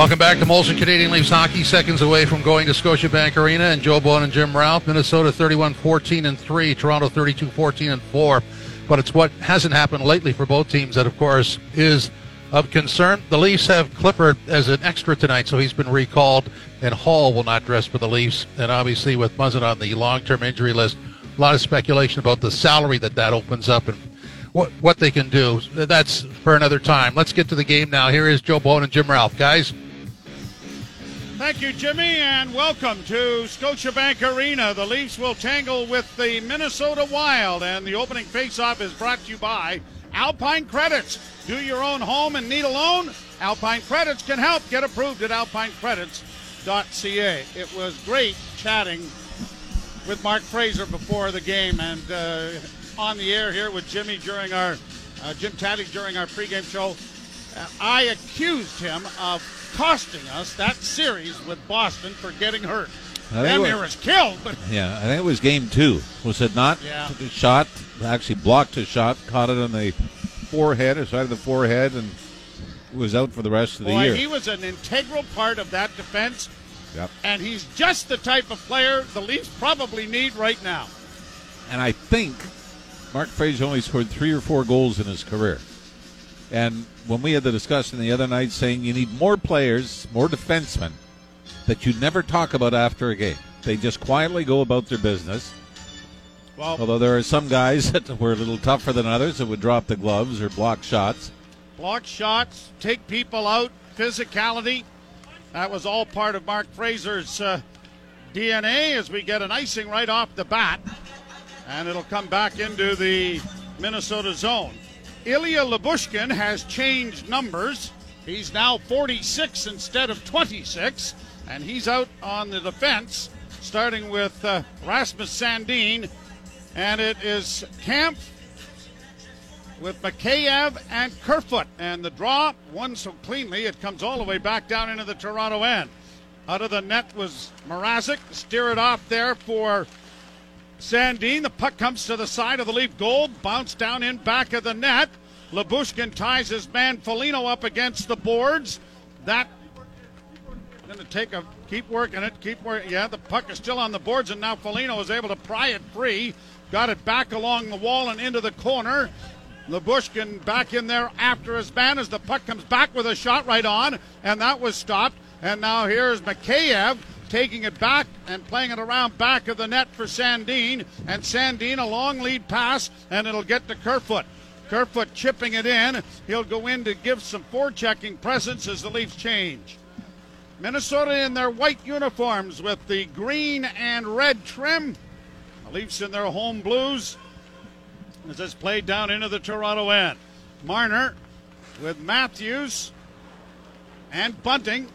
Welcome back to Molson Canadian Leafs hockey. Seconds away from going to Scotiabank Arena and Joe Bowen and Jim Ralph. Minnesota 31-14 and 3, Toronto 32-14 and 4. But it's what hasn't happened lately for both teams that, of course, is of concern. The Leafs have Clifford as an extra tonight, so he's been recalled, and Holl will not dress for the Leafs. And obviously, with Muzzin on the long-term injury list, a lot of speculation about the salary that that opens up and what what they can do. That's for another time. Let's get to the game now. Here is Joe Bowen and Jim Ralph, guys. Thank you, Jimmy, and welcome to Scotiabank Arena. The Leafs will tangle with the Minnesota Wild, and the opening faceoff is brought to you by Alpine Credits. Do your own home and need a loan? Alpine Credits can help. Get approved at alpinecredits.ca. It was great chatting with Mark Fraser before the game, and uh, on the air here with Jimmy during our uh, Jim Tatti during our pregame show. Uh, I accused him of costing us that series with Boston for getting hurt. Damn near was killed, but yeah, I think it was game two. Was it not? Yeah. Took a shot, actually blocked a shot, caught it on the forehead, or side of the forehead, and was out for the rest of the boy, year. he was an integral part of that defense. Yep. And he's just the type of player the Leafs probably need right now. And I think Mark Fraser only scored three or four goals in his career. And when we had the discussion the other night saying you need more players, more defensemen that you never talk about after a game. They just quietly go about their business. Well, Although there are some guys that were a little tougher than others that would drop the gloves or block shots. block shots, take people out, physicality. That was all part of Mark Fraser's uh, DNA as we get an icing right off the bat. And it'll come back into the Minnesota zone. Ilya Lyubushkin has changed numbers. He's now 46 instead of 26. And he's out on the defense, starting with uh, Rasmus Sandin. And it is Kampf with Mikheyev and Kerfoot. And the draw won so cleanly it comes all the way back down into the Toronto end. Out of the net was Mrazek. Steer it off there for Sandin. The puck comes to the side of the Leaf goal. bounced down in back of the net. Lyubushkin ties his man Foligno up against the boards. That going to take a keep working it, keep working. Yeah, the puck is still on the boards, and now Foligno is able to pry it free. Got it back along the wall and into the corner. Lyubushkin back in there after his man as the puck comes back with a shot right on, and that was stopped. And now here's Mikheyev taking it back and playing it around back of the net for Sandin. And Sandin, a long lead pass, and it'll get to Kerfoot. Kerfoot chipping it in. He'll go in to give some forechecking presence as the Leafs change. Minnesota in their white uniforms with the green and red trim. The Leafs in their home blues. As it's played down into the Toronto end. Marner with Matthews and Bunting.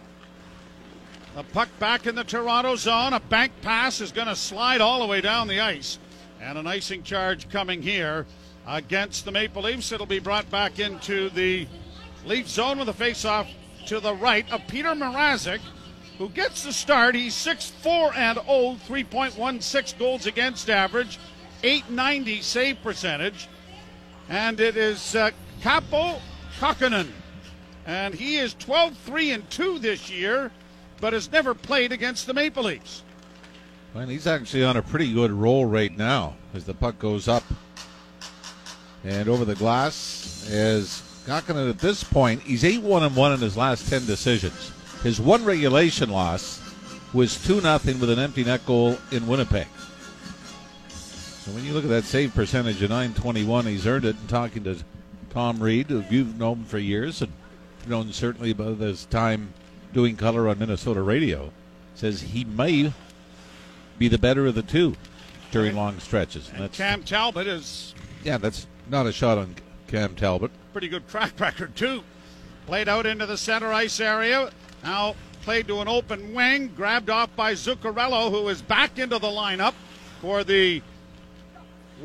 The puck back in the Toronto zone. A bank pass is going to slide all the way down the ice. And an icing charge coming here against the Maple Leafs. It'll be brought back into the Leaf zone with a face-off to the right of Peter Mrazek, who gets the start. He's 6-4 and 0, 3.16 goals against average, 890 save percentage. And it is uh, Kaapo. And he is 12 3 and 2 this year, but has never played against the Maple Leafs. Well, he's actually on a pretty good roll right now as the puck goes up and over the glass. As Kahkonen at this point, he's 8 1 and 1 in his last 10 decisions. His one regulation loss was 2 0 with an empty net goal in Winnipeg. So when you look at that save percentage of 921, he's earned it. And talking to Tom Reid, who you've known for years and known certainly about his time doing color on Minnesota radio, says he may be the better of the two during long stretches. And And Cam Talbot is yeah, that's not a shot on Cam Talbot. pretty good track record too. Played out into the center ice area. Now played to an open wing, grabbed off by Zuccarello, who is back into the lineup for the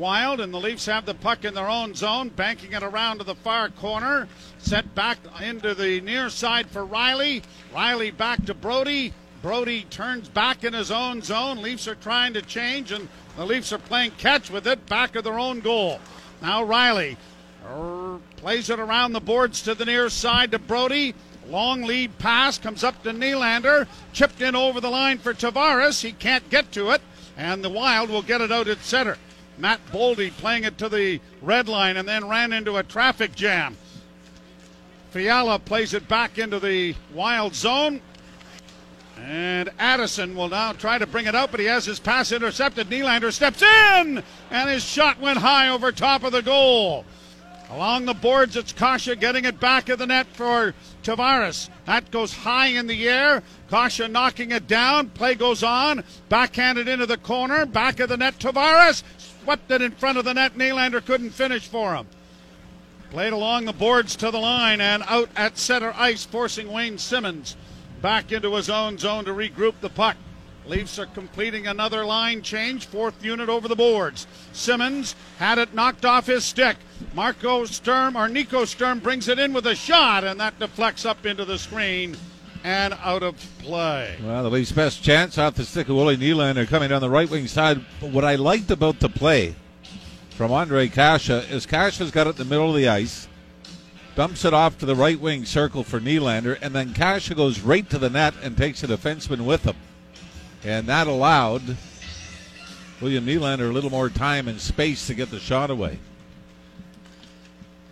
Wild, and the Leafs have the puck in their own zone, banking it around to the far corner. Set back into the near side for Rielly. Rielly back to Brodie. Brodie turns back in his own zone. Leafs are trying to change, and the Leafs are playing catch with it back of their own goal. Now Rielly er, plays it around the boards to the near side to Brodie. Long lead pass comes up to Nylander. Chipped in over the line for Tavares. He can't get to it. And the Wild will get it out at center. Matt Boldy playing it to the red line and then ran into a traffic jam. Fiala plays it back into the wild zone. And Addison will now try to bring it out, but he has his pass intercepted. Nylander steps in, and his shot went high over top of the goal. Along the boards, it's Kase getting it back of the net for Tavares. That goes high in the air. Kase knocking it down. Play goes on. Backhanded into the corner. Back of the net. Tavares swept it in front of the net. Nylander couldn't finish for him. Played along the boards to the line and out at center ice, forcing Wayne Simmonds back into his own zone to regroup the puck. Leafs are completing another line change, fourth unit over the boards. Simmonds had it knocked off his stick. Marco Sturm or Nico Sturm brings it in with a shot, and that deflects up into the screen and out of play. Well, the Leafs' best chance off the stick of Willie Nylander coming down the right wing side. But what I liked about the play from Andre Kase is Kase's got it in the middle of the ice dumps it off to the right wing circle for Nylander, and then Kase goes right to the net and takes a defenseman with him. And that allowed William Nylander a little more time and space to get the shot away.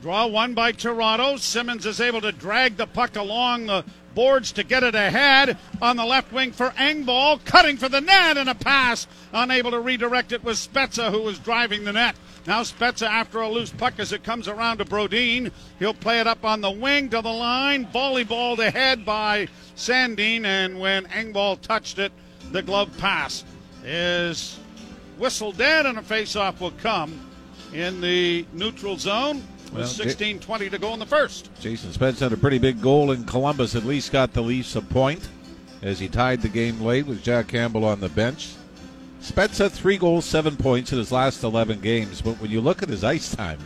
Draw one by Toronto. Simmonds is able to drag the puck along the boards to get it ahead on the left wing for Engvall, cutting for the net and a pass. Unable to redirect it was Spezza who was driving the net. Now Spezza after a loose puck as it comes around to Brodin. He'll play it up on the wing to the line. Volleyballed ahead by Sandin, and when Engvall touched it, the glove pass is whistled dead, and a face-off will come in the neutral zone. With Well, 16 20 to go in the first. Jason Spezza had a pretty big goal in Columbus, at least got the Leafs a point as he tied the game late with Jack Campbell on the bench. Spezza had three goals, seven points in his last 11 games, but when you look at his ice time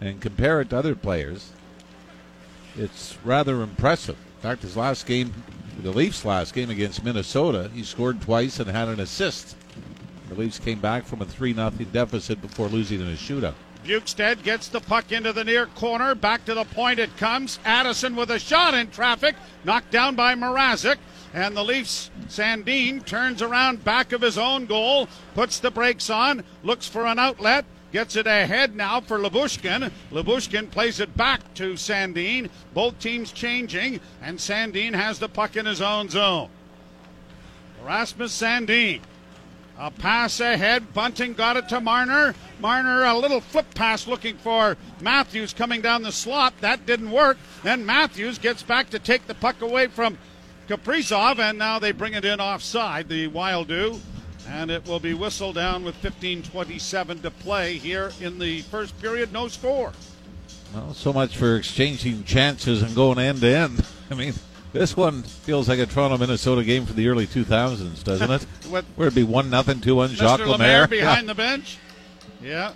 and compare it to other players, it's rather impressive. In fact, his last game, the Leafs' last game against Minnesota, he scored twice and had an assist. The Leafs came back from a 3 0 deficit before losing in a shootout. Bjugstad gets the puck into the near corner. Back to the point it comes. Addison with a shot in traffic. Knocked down by Mrazek. And the Leafs, Sandin, turns around back of his own goal, puts the brakes on, looks for an outlet, gets it ahead now for Lyubushkin. Lyubushkin plays it back to Sandin. Both teams changing, and Sandin has the puck in his own zone. Rasmus Sandin. A pass ahead. Bunting got it to Marner. Marner, a little flip pass looking for Matthews coming down the slot. That didn't work. Then Matthews gets back to take the puck away from Kaprizov, and now they bring it in offside. The Wild do. And it will be whistled down with 15:27 to play here in the first period. No score. Well, so much for exchanging chances and going end to end. I mean, this one feels like a Toronto Minnesota game from the early 2000s, doesn't it? With Where it'd be 1 nothing, 2 1 Jacques. Lemaire. Lemaire behind Yeah. the bench. Yeah.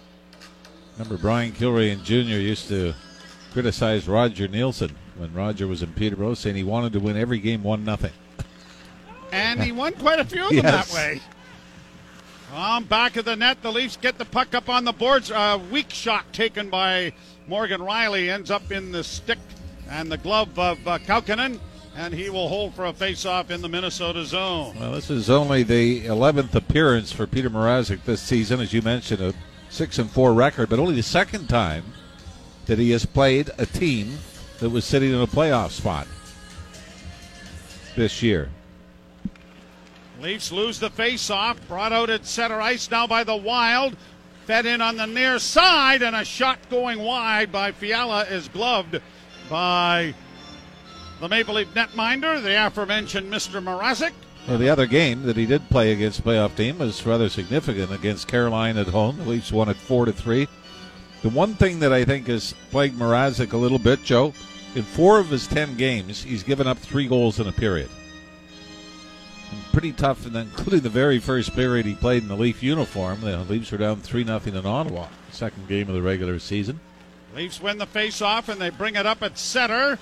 Remember Brian Kilrea and Jr. used to criticize Roger Neilson when Roger was in Peterborough, saying he wanted to win every game 1 nothing. And he won quite a few of them Yes. that way. On back of the net, the Leafs get the puck up on the boards. A weak shot taken by Morgan Rielly ends up in the stick and the glove of uh, Kahkonen, and he will hold for a face-off in the Minnesota zone. Well, this is only the 11th appearance for Peter Mrazek this season, as you mentioned, a 6 and 4 record, but only the second time that he has played a team that was sitting in a playoff spot this year. Leafs lose the face-off, brought out at center ice now by the Wild. Fed in on the near side, and a shot going wide by Fiala is gloved by the Maple Leaf netminder, the aforementioned Mr. Mrazek. Well, the other game that he did play against playoff team was rather significant against Carolina at home. The Leafs won it four to three. The one thing that I think has plagued Mrazek a little bit, Joe, in four of his ten games, he's given up three goals in a period. And pretty tough, and including the very first period he played in the Leaf uniform. The Leafs were down three nothing in Ottawa, second game of the regular season. Leafs win the face-off, and they bring it up at center.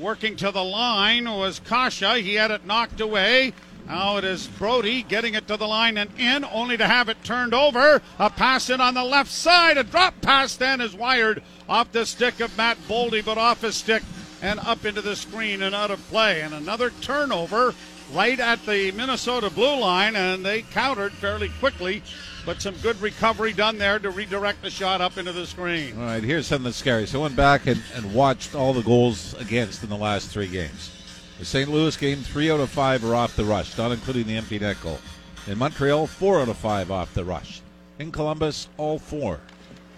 Working to the line was Kase. He had it knocked away. Now it is Brodie getting it to the line and in, only to have it turned over. A pass in on the left side. A drop pass then is wired off the stick of Matt Boldy, but off his stick and up into the screen and out of play. And another turnover right at the Minnesota blue line, and they countered fairly quickly. But some good recovery done there to redirect the shot up into the screen. All right, here's something that's scary. So I went back and, and watched all the goals against in the last three games. The St. Louis game, three out of five are off the rush, not including the empty net goal. In Montreal, four out of five off the rush. In Columbus, all four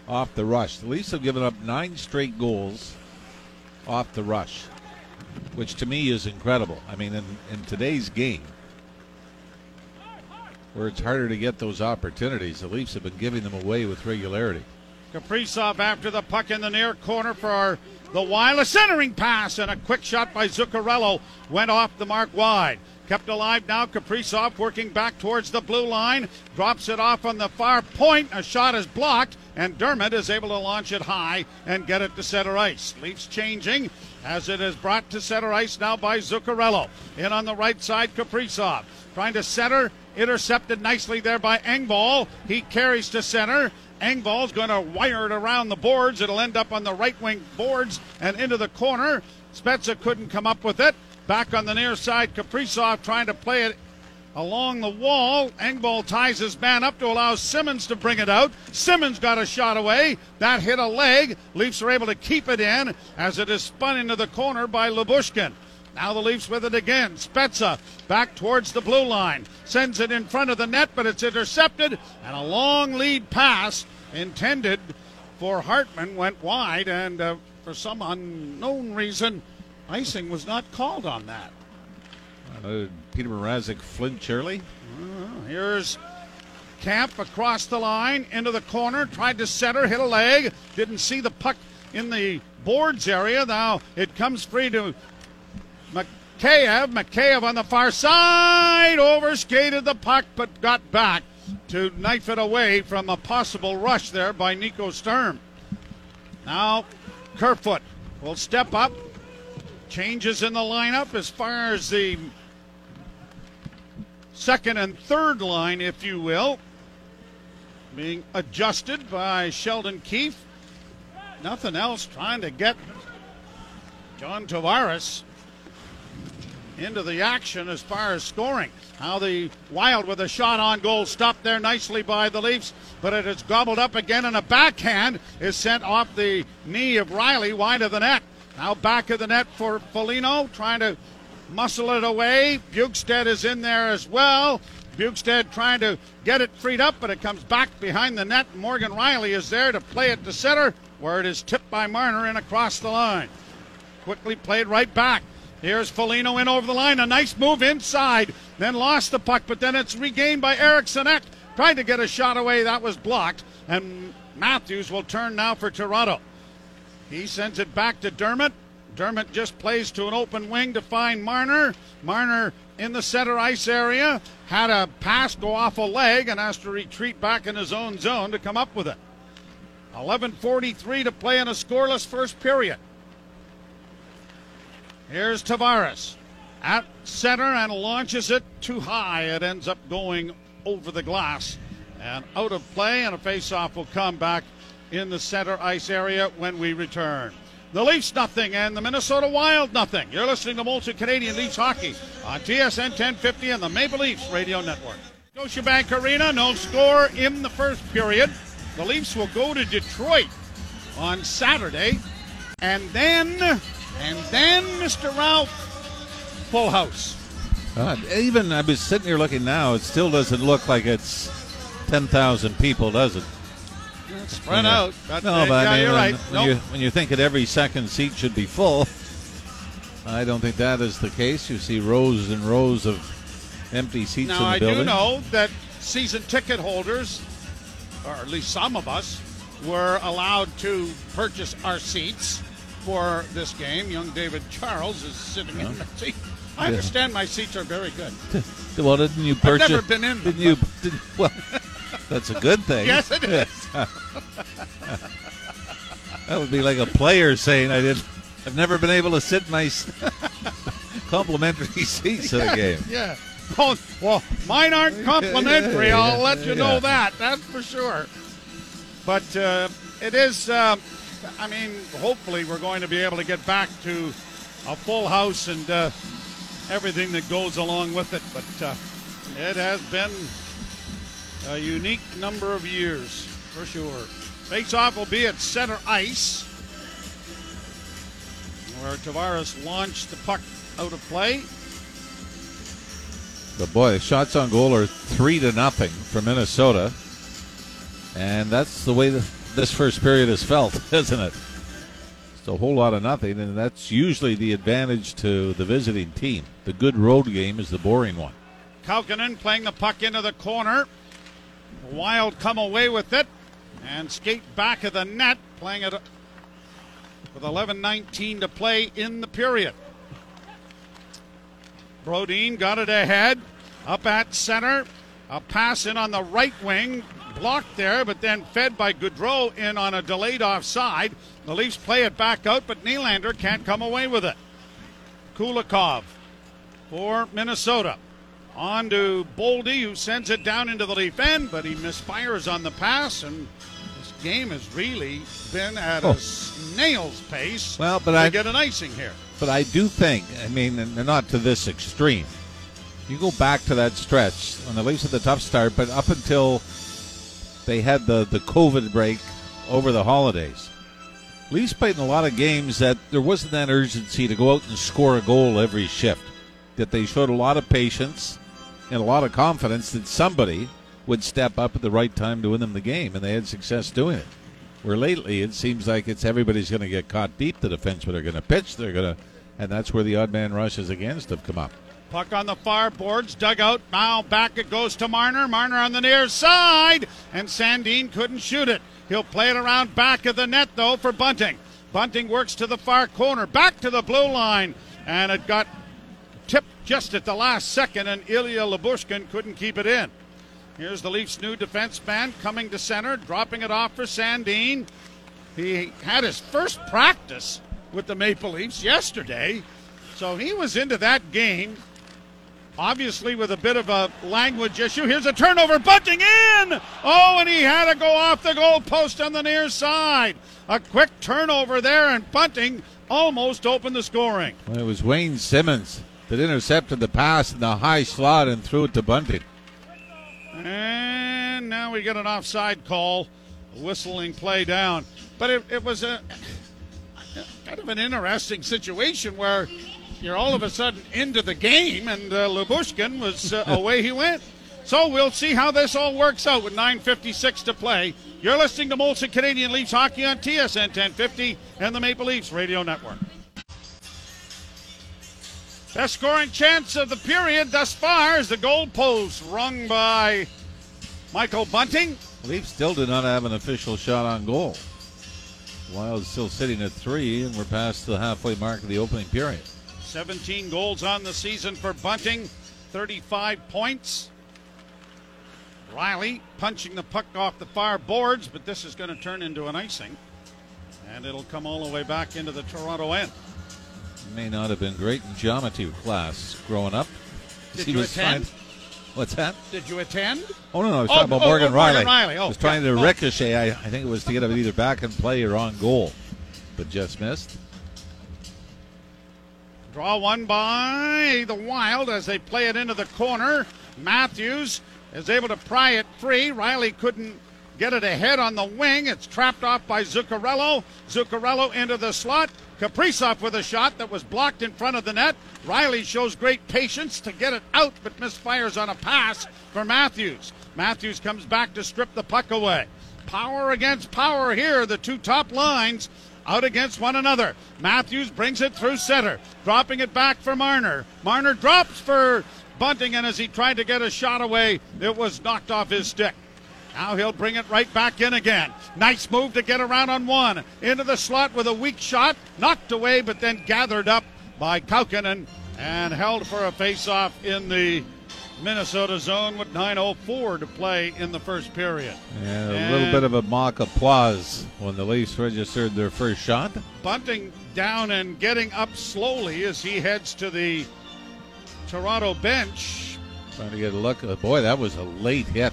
off the rush. The Leafs have given up nine straight goals off the rush, which to me is incredible. I mean, in, in today's game, where it's harder to get those opportunities, the Leafs have been giving them away with regularity. Kaprizov after the puck in the near corner for the Wild. A centering pass and a quick shot by Zuccarello went off the mark wide. Kept alive now. Kaprizov working back towards the blue line. Drops it off on the far point. A shot is blocked, and Dermott is able to launch it high and get it to center ice. Leafs changing as it is brought to center ice now by Zuccarello. In on the right side, Kaprizov trying to center. Intercepted nicely there by Engvall. He carries to center. Engvall's going to wire it around the boards. It'll end up on the right wing boards and into the corner. Spezza couldn't come up with it. Back on the near side, Kaprizov trying to play it along the wall. Engvall ties his man up to allow Simmonds to bring it out. Simmonds got a shot away. That hit a leg. Leafs are able to keep it in as it is spun into the corner by Lyubushkin. Now the Leafs with it again. Spezza back towards the blue line. Sends it in front of the net, but it's intercepted. And a long lead pass intended for Hartman went wide. And uh, for some unknown reason, icing was not called on that. Uh, Peter Mrazek flinch early. Uh, here's Kampf across the line into the corner. Tried to center, hit a leg. Didn't see the puck in the boards area. Now it comes free to Mikheyev. Mikheyev on the far side overskated the puck but got back to knife it away from a possible rush there by Nico Sturm. Now Kerfoot will step up. Changes in the lineup as far as the second and third line, if you will, being adjusted by Sheldon Keefe. Nothing else trying to get John Tavares into the action as far as scoring. How the Wild with a shot on goal stopped there nicely by the Leafs, but it is gobbled up again, and a backhand is sent off the knee of Rielly wide of the net. Now back of the net for Foligno, trying to muscle it away. Bjugstad is in there as well. Bjugstad trying to get it freed up, but it comes back behind the net. Morgan Rielly is there to play it to center, where it is tipped by Marner and across the line. Quickly played right back. Here's Foligno in over the line. A nice move inside. Then lost the puck, but then it's regained by Eriksson Ek. Tried to get a shot away. That was blocked. And Matthews will turn now for Toronto. He sends it back to Dermott. Dermott just plays to an open wing to find Marner. Marner in the center ice area had a pass go off a leg and has to retreat back in his own zone to come up with it. 11:43 to play in a scoreless first period. Here's Tavares at center and launches it too high. It ends up going over the glass and out of play, and a faceoff will come back in the center ice area when we return. The Leafs nothing and the Minnesota Wild nothing. You're listening to Molson Canadian Leafs hockey on TSN 1050 and the Maple Leafs Radio Network. Scotiabank Arena, no score in the first period. The Leafs will go to Detroit on Saturday, and then, and then, Mr. Ralph, full house. Uh, even I was sitting here looking now, it still doesn't look like it's 10,000 people, does it? Spread Yeah. out. But, No, but yeah, I mean, you're when, right. when, Nope. you, when you think that every second seat should be full, I don't think that is the case. You see rows and rows of empty seats Now, in the I building. do know that season ticket holders, or at least some of us, were allowed to purchase our seats for this game. Young David Charles is sitting in the seat. I Yeah. understand my seats are very good. Well, didn't you purchase? I've never been in them, Didn't you? Did, well, that's a good thing. Yes, it is. That would be like a player saying, "I did. I've never been able to sit in my complimentary seats at a game." Yeah. Oh, well, mine aren't complimentary. I'll let you know that. That's for sure. But uh, it is. Uh, I mean, hopefully, we're going to be able to get back to a full house and uh, everything that goes along with it. But uh, it has been a unique number of years for sure. Face off will be at center ice, where Tavares launched the puck out of play. But boy, the shots on goal are three to nothing for Minnesota, and that's the way this first period has felt, isn't it? It's a whole lot of nothing, and that's usually the advantage to the visiting team. The good road game is the boring one. Kahkonen playing the puck into the corner. Wild come away with it and skate back of the net, playing it with 11:19 to play in the period. Brodin got it ahead, up at center. A pass in on the right wing, blocked there, but then fed by Gaudreau in on a delayed offside. The Leafs play it back out, but Nylander can't come away with it. Kulikov for Minnesota. On to Boldy, who sends it down into the Leaf end, but he misfires on the pass, and this game has really been at Oh. a snail's pace. Well, but I- get an icing here. But I do think, I mean, not to this extreme. You go back to that stretch when the Leafs had the tough start, but up until they had the, the COVID break over the holidays, Leafs played in a lot of games that there wasn't that urgency to go out and score a goal every shift. That they showed a lot of patience and a lot of confidence that somebody would step up at the right time to win them the game, and they had success doing it. Where lately it seems like it's everybody's going to get caught deep. The defensemen are going to pitch. They're going to, and that's where the odd man rushes against have come up. Puck on the far boards, dug out. Now back it goes to Marner. Marner on the near side, and Sandin couldn't shoot it. He'll play it around back of the net though for Bunting. Bunting works to the far corner, back to the blue line, and it got tipped just at the last second, and Ilya Lyubushkin couldn't keep it in. Here's the Leafs' new defenseman coming to center, dropping it off for Sandin. He had his first practice with the Maple Leafs yesterday, so he was into that game obviously with a bit of a language issue. Here's a turnover, Bunting in! Oh, and he had to go off the goal post on the near side. A quick turnover there, and Bunting almost opened the scoring. Well, it was Wayne Simmonds that intercepted the pass in the high slot and threw it to Bunting. And now we get an offside call, whistling play down. But it, it was a kind of an interesting situation where you're all of a sudden into the game, and uh, Lyubushkin was uh, away he went. So we'll see how this all works out with 9:56 to play. You're listening to Molson Canadian Leafs hockey on TSN 1050 and the Maple Leafs Radio Network. Best scoring chance of the period thus far is the goal post rung by Michael Bunting. Leafs still do not have an official shot on goal. Wild still sitting at three, and we're past the halfway mark of the opening period. 17 goals on the season for Bunting, 35 points. Rielly punching the puck off the far boards, but this is going to turn into an icing. And it'll come all the way back into the Toronto end. May not have been great in geometry class growing up. Did He you attend? What's that? Did you attend? Oh no, no, I was Oh, talking about oh, oh Morgan oh, Rielly. Morgan Rielly. Oh, I was trying yeah. to Oh. ricochet. I, I think it was to get him either back and play or on goal, but just missed. Draw one by the Wild as they play it into the corner. Matthews is able to pry it free. Rielly couldn't get it ahead on the wing. It's trapped off by Zuccarello. Zuccarello into the slot. Kaprizov with a shot that was blocked in front of the net. Rielly shows great patience to get it out, but misfires on a pass for Matthews. Matthews comes back to strip the puck away. Power against power here, the two top lines out against one another. Matthews brings it through center, dropping it back for Marner. Marner drops for Bunting, and as he tried to get a shot away, it was knocked off his stick. Now he'll bring it right back in again. Nice move to get around on one. Into the slot with a weak shot. Knocked away, but then gathered up by Kahkonen and held for a face-off in the Minnesota zone with 9.04 to play in the first period. And a little bit of a mock applause when the Leafs registered their first shot. Bunting down and getting up slowly as he heads to the Toronto bench. Trying to get a look. Uh, Boy, that was a late hit.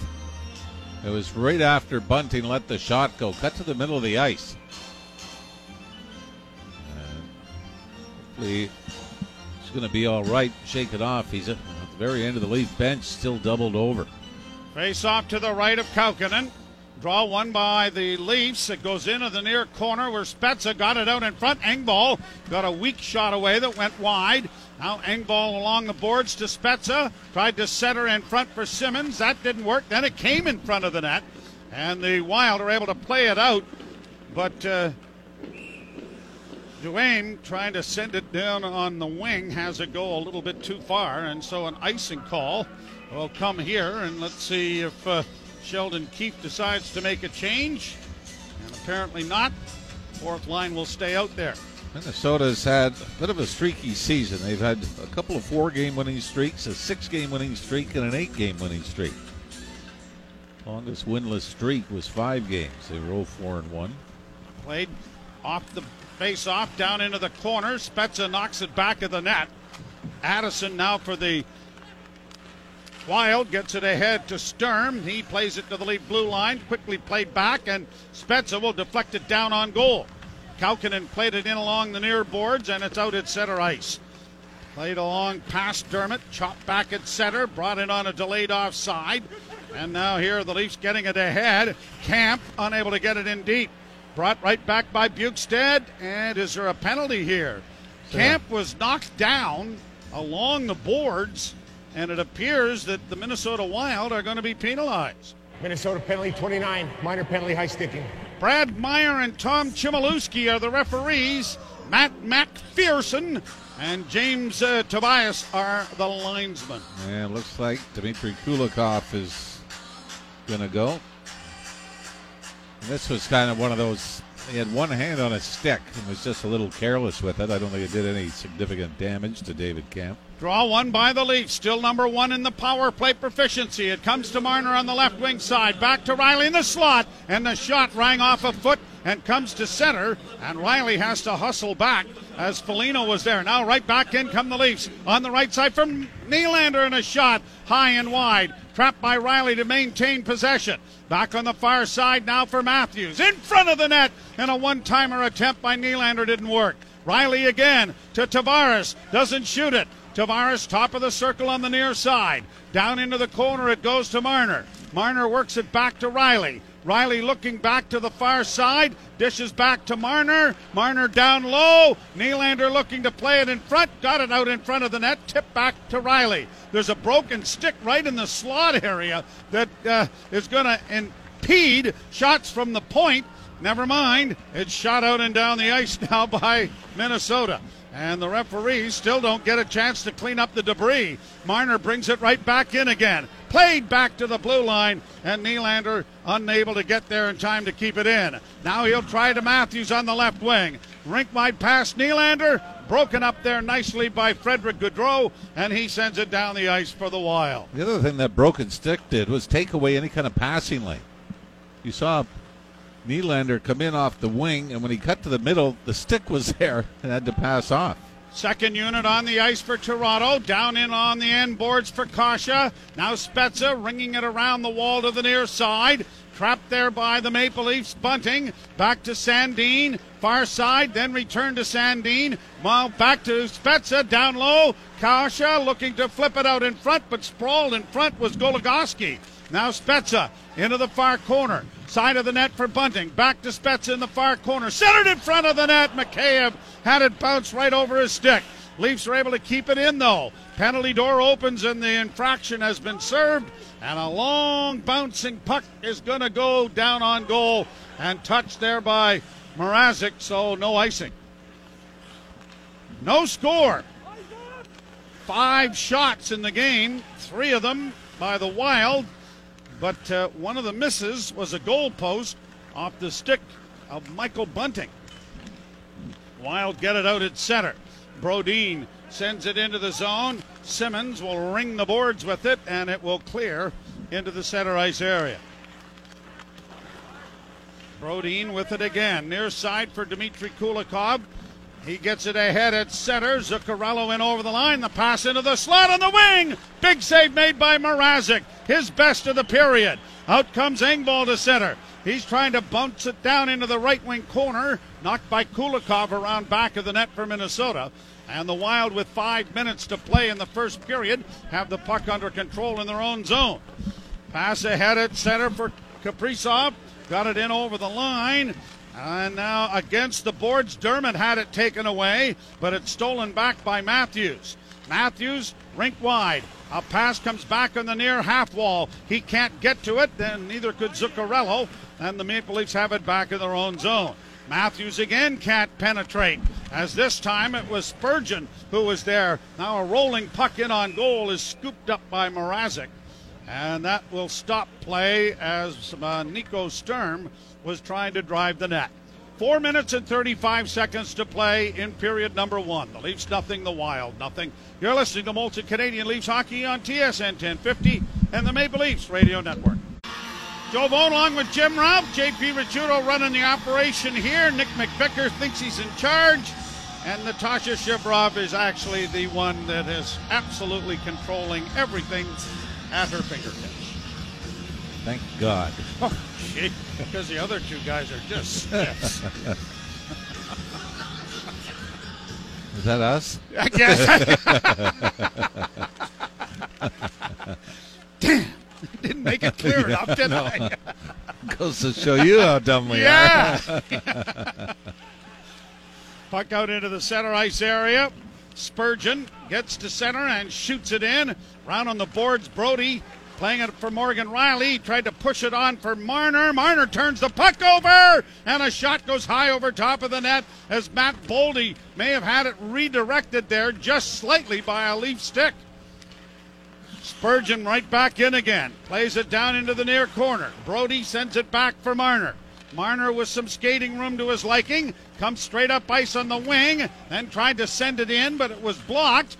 It was right after Bunting let the shot go. Cut to the middle of the ice. And hopefully he's going to be all right. Shake it off. He's at the very end of the Leaf bench, still doubled over. Face off to the right of Kahkonen. Draw one by the Leafs. It goes into the near corner where Spezza got it out in front. Engvall got a weak shot away that went wide. Now Engvall along the boards to Spezza. Tried to center in front for Simmonds. That didn't work. Then it came in front of the net. And the Wild are able to play it out. But uh, Duane trying to send it down on the wing has it go a little bit too far. And so an icing call will come here. And let's see if. Uh, Sheldon Keefe decides to make a change, and apparently not. Fourth line will stay out there. Minnesota's had a bit of a streaky season. They've had a couple of four game winning streaks, a six game winning streak, and an eight game winning streak. Longest winless streak was five games. They were 0 4 and 1. Played off the face off down into the corner. Spezza knocks it back of the net. Addison now for the Wild gets it ahead to Sturm. He plays it to the lead blue line. Quickly played back, and Spezza will deflect it down on goal. Kahkonen played it in along the near boards, and it's out at center ice. Played along past Dermott, chopped back at center, brought it on a delayed offside. And now here the Leafs getting it ahead. Kampf unable to get it in deep. Brought right back by Bjugstad. And is there a penalty here? Kampf was knocked down along the boards and it appears that the Minnesota Wild are going to be penalized. Minnesota penalty 29, minor penalty, high sticking. Brad Meier and Tom Chmielewski are the referees. Matt McPherson and James uh, Tobias are the linesmen. And looks like Dmitry Kulikov is going to go. This was kind of one of those. He had one hand on a stick and was just a little careless with it. I don't think it did any significant damage to David Kampf. Draw one by the Leafs. Still number one in the power play proficiency. It comes to Marner on the left wing side. Back to Rielly in the slot. And the shot rang off a foot and comes to center. And Rielly has to hustle back as Foligno was there. Now right back in come the Leafs. On the right side from Nylander and a shot high and wide. Trapped by Rielly to maintain possession. Back on the far side now for Matthews. In front of the net. And a one timer attempt by Nylander didn't work. Rielly again to Tavares. Doesn't shoot it. Tavares, top of the circle on the near side. Down into the corner it goes to Marner. Marner works it back to Rielly. Rielly looking back to the far side, dishes back to Marner. Marner down low. Nylander looking to play it in front, got it out in front of the net, tip back to Rielly. There's a broken stick right in the slot area that uh, is going to impede shots from the point. Never mind, it's shot out and down the ice now by Minnesota. And the referees still don't get a chance to clean up the debris. Marner brings it right back in again. Played back to the blue line, and Nylander unable to get there in time to keep it in. Now he'll try to Matthews on the left wing. Rink might pass Nylander. Broken up there nicely by Frederick Gaudreau, and he sends it down the ice for the Wild. The other thing that broken stick did was take away any kind of passing lane. You saw Nylander come in off the wing, and when he cut to the middle, the stick was there and had to pass off. Second unit on the ice for Toronto. Down in on the end boards for Kase. Now Spezza ringing it around the wall to the near side. Trapped there by the Maple Leafs. Bunting back to Sandin. Far side, then return to Sandin. Well, back to Spezza down low. Kase looking to flip it out in front, but sprawled in front was Goligoski. Now Spezza into the far corner. Side of the net for Bunting. Back to Spezza in the far corner. Centered in front of the net. Mikheyev had it bounce right over his stick. Leafs are able to keep it in though. Penalty door opens and the infraction has been served. And a long bouncing puck is going to go down on goal and touched there by Mrazek, so no icing. No score. Five shots in the game, three of them by the Wild, but uh, one of the misses was a goal post off the stick of Michael Bunting. Wild get it out at center. Brodin sends it into the zone. Simmonds will ring the boards with it, and it will clear into the center ice area. Brodin with it again. Near side for Dmitry Kulikov. He gets it ahead at center. Zuccarello in over the line. The pass into the slot on the wing. Big save made by Mrazek. His best of the period. Out comes Engvall to center. He's trying to bounce it down into the right wing corner. knocked by Kulikov around back of the net for Minnesota. And the Wild, with five minutes to play in the first period, have the puck under control in their own zone. Pass ahead at center for Kaprizov. Got it in over the line. And now against the boards, Dermott had it taken away, but it's stolen back by Matthews. Matthews, rink wide. A pass comes back on the near half wall. He can't get to it, then neither could Zuccarello, and the Maple Leafs have it back in their own zone. Matthews again can't penetrate, as this time it was Spurgeon who was there. Now a rolling puck in on goal is scooped up by Mrazek, and that will stop play as uh, Nico Sturm was trying to drive the net. Four minutes and 35 seconds to play in period number one. The Leafs nothing, the Wild nothing. You're listening to Molson Canadian Leafs Hockey on TSN 1050 and the Maple Leafs Radio Network. Joe Bowen along with Jim Ralph, JP Ricciuto running the operation here. Nick McVicker thinks he's in charge. And Natasha Shibrov is actually the one that is absolutely controlling everything at her fingertips. Thank God. Oh, gee, because the other two guys are just stiffs. Is that us? I guess. Damn, didn't make it clear enough, did I? Goes to show you how dumb we are. Yeah. Puck out into the center ice area. Spurgeon gets to center and shoots it in. Round on the boards, Brodie playing it for Morgan Rielly. Tried to push it on for Marner. Marner turns the puck over, and a shot goes high over top of the net as Matt Boldy may have had it redirected there just slightly by a leaf stick. Spurgeon right back in again. Plays it down into the near corner. Brodie sends it back for Marner. Marner with some skating room to his liking. Comes straight up ice on the wing. Then tried to send it in, but it was blocked.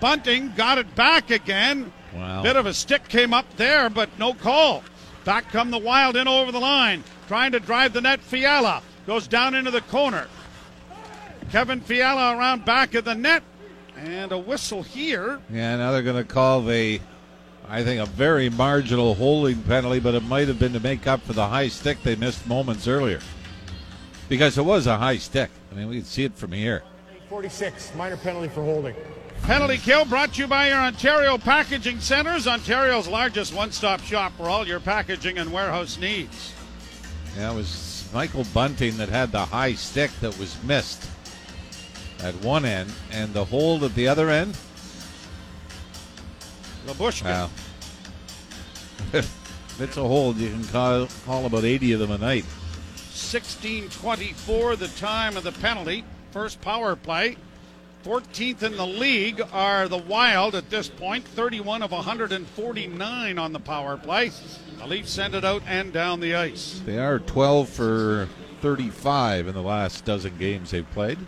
Bunting got it back again. Wow. Bit of a stick came up there, but no call. Back come the Wild in over the line. Trying to drive the net. Fiala goes down into the corner. Kevin Fiala around back of the net. And a whistle here. Yeah, now they're going to call the, I think, a very marginal holding penalty, but it might have been to make up for the high stick they missed moments earlier. Because it was a high stick. I mean, we can see it from here. 46, minor penalty for holding. Penalty kill brought to you by your Ontario Packaging Centers, Ontario's largest one stop shop for all your packaging and warehouse needs. Yeah, it was Michael Bunting that had the high stick that was missed at one end, and the hold at the other end. Labushka. Wow. if it's a hold, you can call, call about 80 of them a night. 16:24 the time of the penalty. First power play. 14th in the league are the Wild at this point, 31 of 149 on the power play. The Leafs send it out and down the ice. They are 12 for 35 in the last dozen games they've played.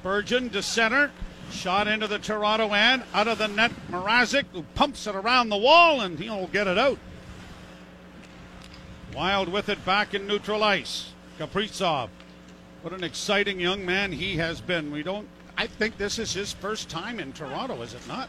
Spurgeon to center. Shot into the Toronto end. Out of the net, Mrazek, who pumps it around the wall, and he'll get it out. Wild with it back in neutral ice. Kaprizov. What an exciting young man he has been. We don't. I think this is his first time in Toronto, is it not?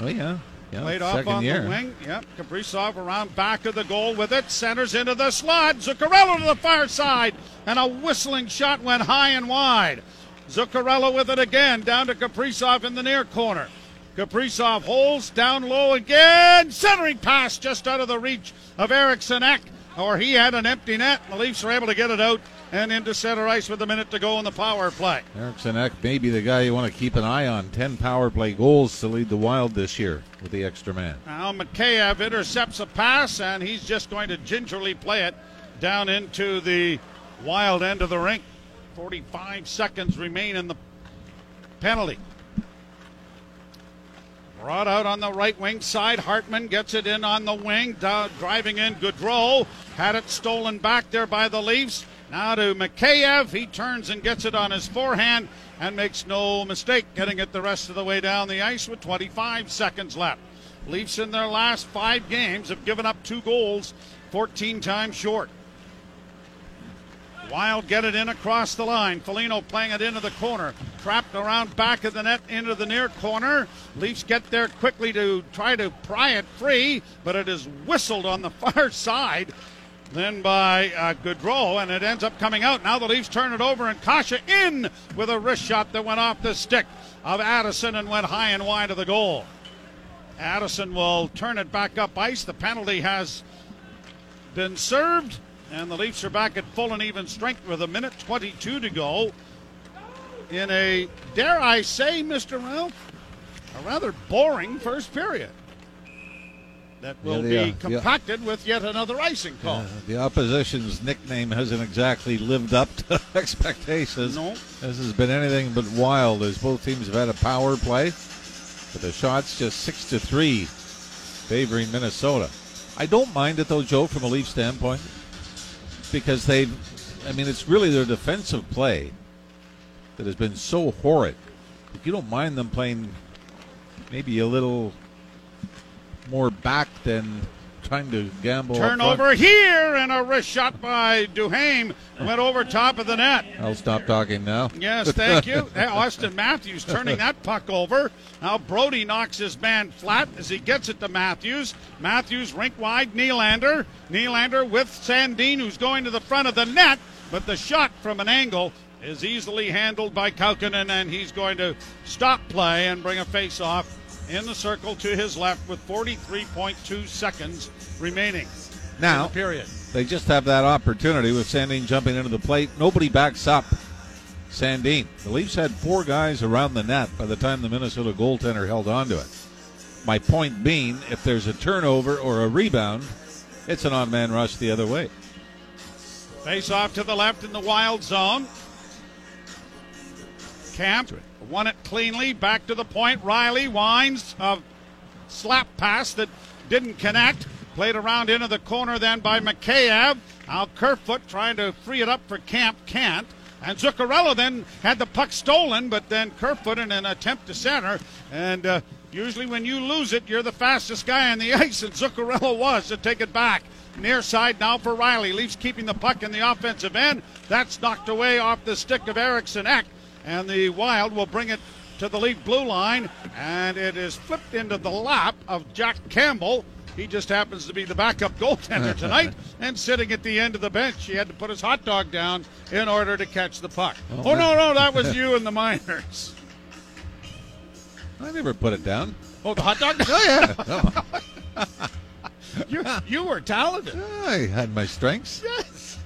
Oh, yeah. yeah Played off on year. the wing. Yep. Kaprizov around back of the goal with it. Centers into the slot. Zuccarello to the far side. And a whistling shot went high and wide. Zuccarello with it again. Down to Kaprizov in the near corner. Kaprizov holds down low again. Centering pass just out of the reach of Eriksson Ek. Or he had an empty net. The Leafs are able to get it out and into center ice with a minute to go in the power play. Eriksson Ek may be the guy you want to keep an eye on. 10 power play goals to lead the Wild this year with the extra man. Now Mikheyev intercepts a pass, and he's just going to gingerly play it down into the wild end of the rink. 45 seconds remain in the penalty. Brought out on the right wing side. Hartman gets it in on the wing, driving in Gaudreau. Had it stolen back there by the Leafs. Now to Mikheyev. He turns and gets it on his forehand and makes no mistake getting it the rest of the way down the ice with 25 seconds left. Leafs in their last five games have given up two goals, 14 times short. Wild get it in across the line. Foligno playing it into the corner. Trapped around back of the net into the near corner. Leafs get there quickly to try to pry it free, but it is whistled on the far side then by uh, Gaudreau, and it ends up coming out. Now the Leafs turn it over, and Kase in with a wrist shot that went off the stick of Addison and went high and wide of the goal. Addison will turn it back up ice. The penalty has been served, and the Leafs are back at full and even strength with a minute 22 to go in a, dare I say, Mr. Ralph, a rather boring first period that will Yeah, be the, uh, compacted with yet another icing call. Uh, the opposition's nickname hasn't exactly lived up to expectations. No. This has been anything but wild as both teams have had a power play. But the shots just six to three favoring Minnesota. I don't mind it though, Joe, from a Leaf standpoint. Because they've I mean it's really their defensive play that has been so horrid. But you don't mind them playing maybe a little more back than trying to gamble. up front. Turnover here, and a wrist shot by Duhaime went over top of the net. I'll stop talking now. Yes, thank you. Auston Matthews turning that puck over. Now Brodie knocks his man flat as he gets it to Matthews. Matthews rink wide, Nylander. Nylander with Sandin, who's going to the front of the net, but the shot from an angle is easily handled by Kahkonen, and he's going to stop play and bring a face off in the circle to his left with 43.2 seconds remaining. Now, the period. They just have that opportunity with Sandin jumping into the plate. Nobody backs up Sandin. The Leafs had four guys around the net by the time the Minnesota goaltender held onto it. My point being, if there's a turnover or a rebound, it's an on man rush the other way. Face off to the left in the wild zone. Kampf won it cleanly. Back to the point. Rielly winds a slap pass that didn't connect. Played around into the corner then by Mikheyev. Now Kerfoot trying to free it up for Kampf. Can't. And Zuccarello then had the puck stolen, but then Kerfoot in an attempt to center. And uh, usually when you lose it, you're the fastest guy on the ice, and Zuccarello was to take it back. Near side now for Rielly. Leafs keeping the puck in the offensive end. That's knocked away off the stick of Eriksson Ek. And the Wild will bring it to the Leaf blue line. And it is flipped into the lap of Jack Campbell. He just happens to be the backup goaltender tonight and sitting at the end of the bench. He had to put his hot dog down in order to catch the puck. Oh, oh no, no, that was you and the Miners. I never put it down. Oh, the hot dog? Oh, yeah. you, you were talented. I had my strengths. Yes.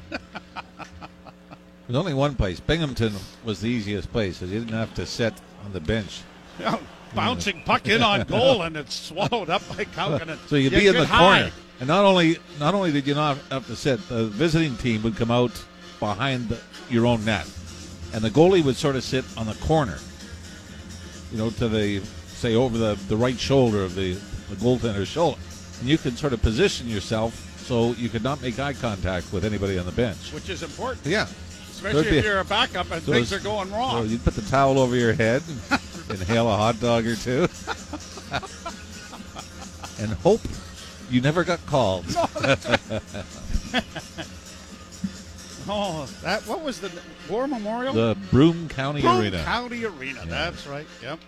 There's only one place. Binghamton was the easiest place because you didn't have to sit on the bench. Yeah, bouncing puck in on goal and it's swallowed up by Kahkonen. So you'd You be in the high. corner, and not only not only did you not have to sit, the visiting team would come out behind the, your own net, and the goalie would sort of sit on the corner, you know, to the say over the, the right shoulder of the, the goaltender's shoulder, and you could sort of position yourself so you could not make eye contact with anybody on the bench. Which is important, Yeah, especially if you're a backup and So things are going so wrong. you'd put the towel over your head, inhale a hot dog or two, and hope you never got called. oh, that what was the War Memorial? The Broome County Broome Arena. County Arena. That's right. Yep.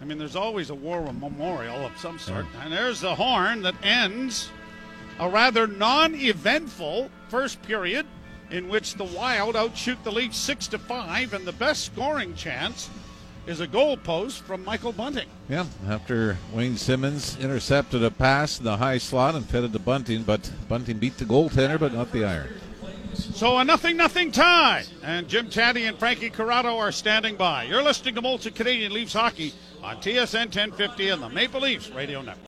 I mean, there's always a war memorial of some sort. And there's the horn that ends a rather non-eventful first period in which the Wild outshoot the Leafs six to five, and the best scoring chance is a goal post from Michael Bunting. Yeah, after Wayne Simmonds intercepted a pass in the high slot and fed it to Bunting, but Bunting beat the goaltender, but not the iron. So a nothing nothing tie, and Jim Tatti and Frankie Corrado are standing by. You're listening to Molson Canadian Leafs hockey on TSN 1050 and the Maple Leafs Radio Network.